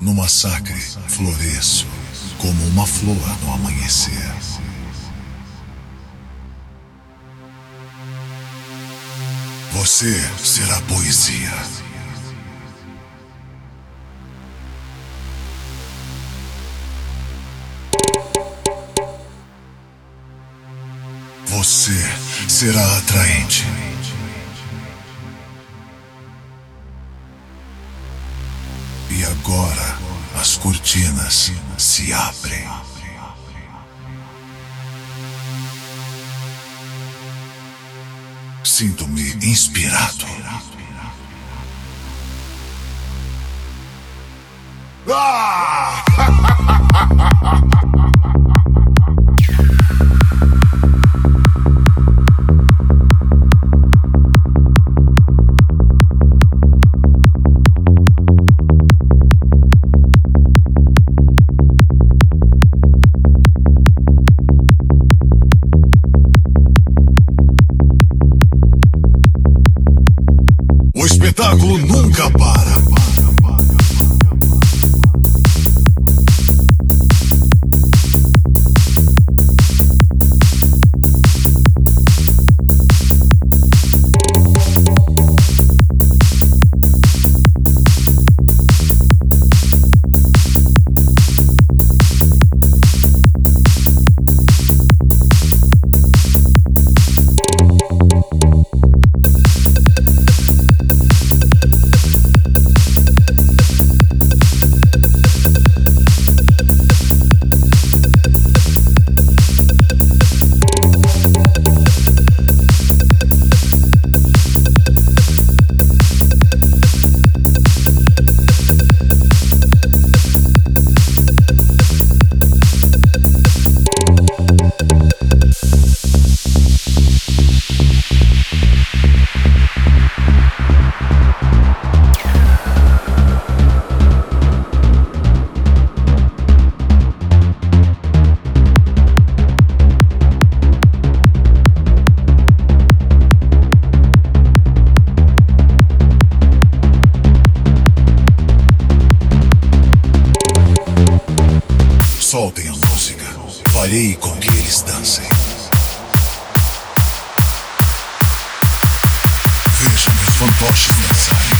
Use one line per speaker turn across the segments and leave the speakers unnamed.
No massacre, floresço como uma flor no amanhecer. Você será poesia. Você será atraente. Agora as cortinas se abrem. Sinto-me inspirado. Ah! espetáculo nunca para. Аллеи кончились танцы Вижу безвантажный царь.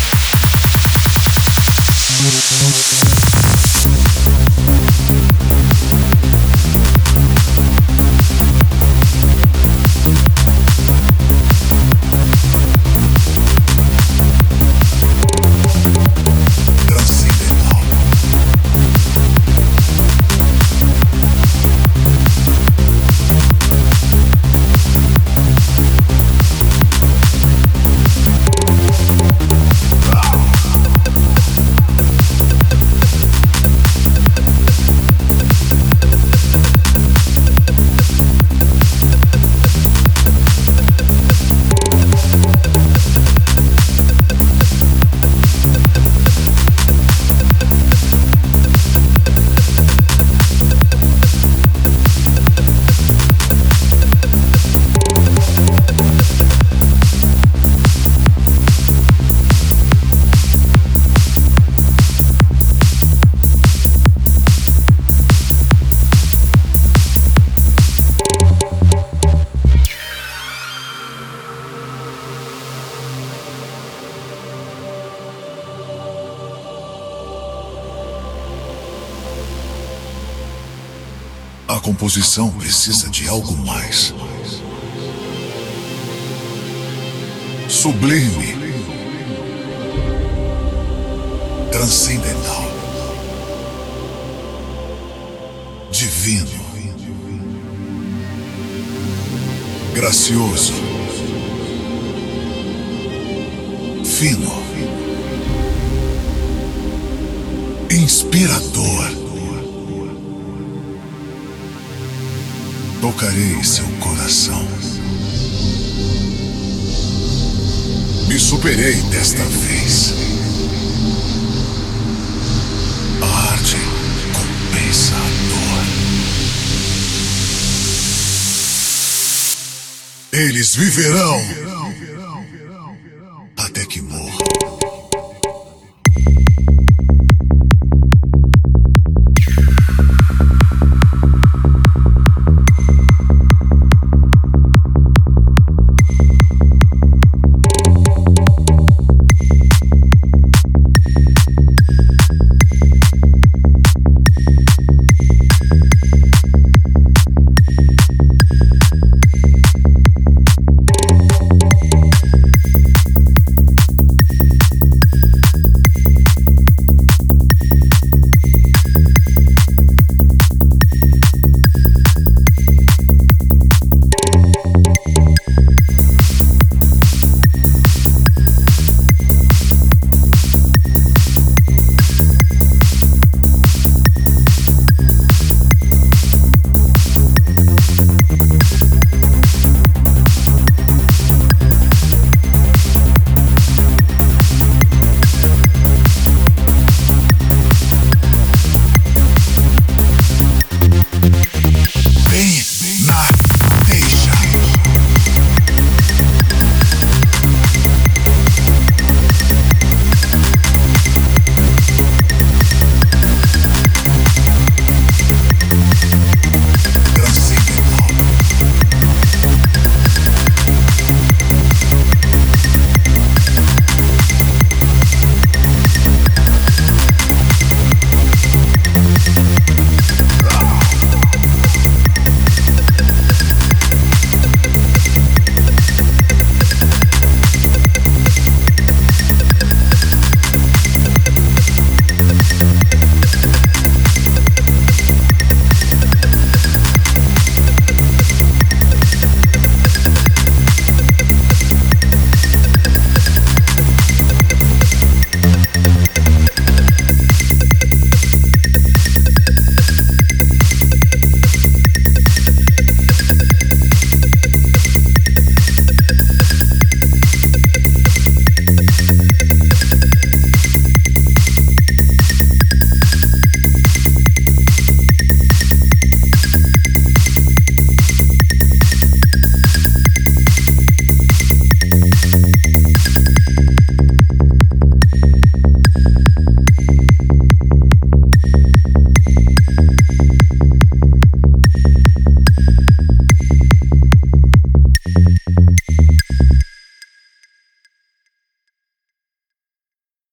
A composição precisa de algo mais. Sublime. Transcendental. Divino. Gracioso. Fino. Inspirador. Tocarei seu coração. Me superei desta vez. A arte compensa a dor. Eles viverão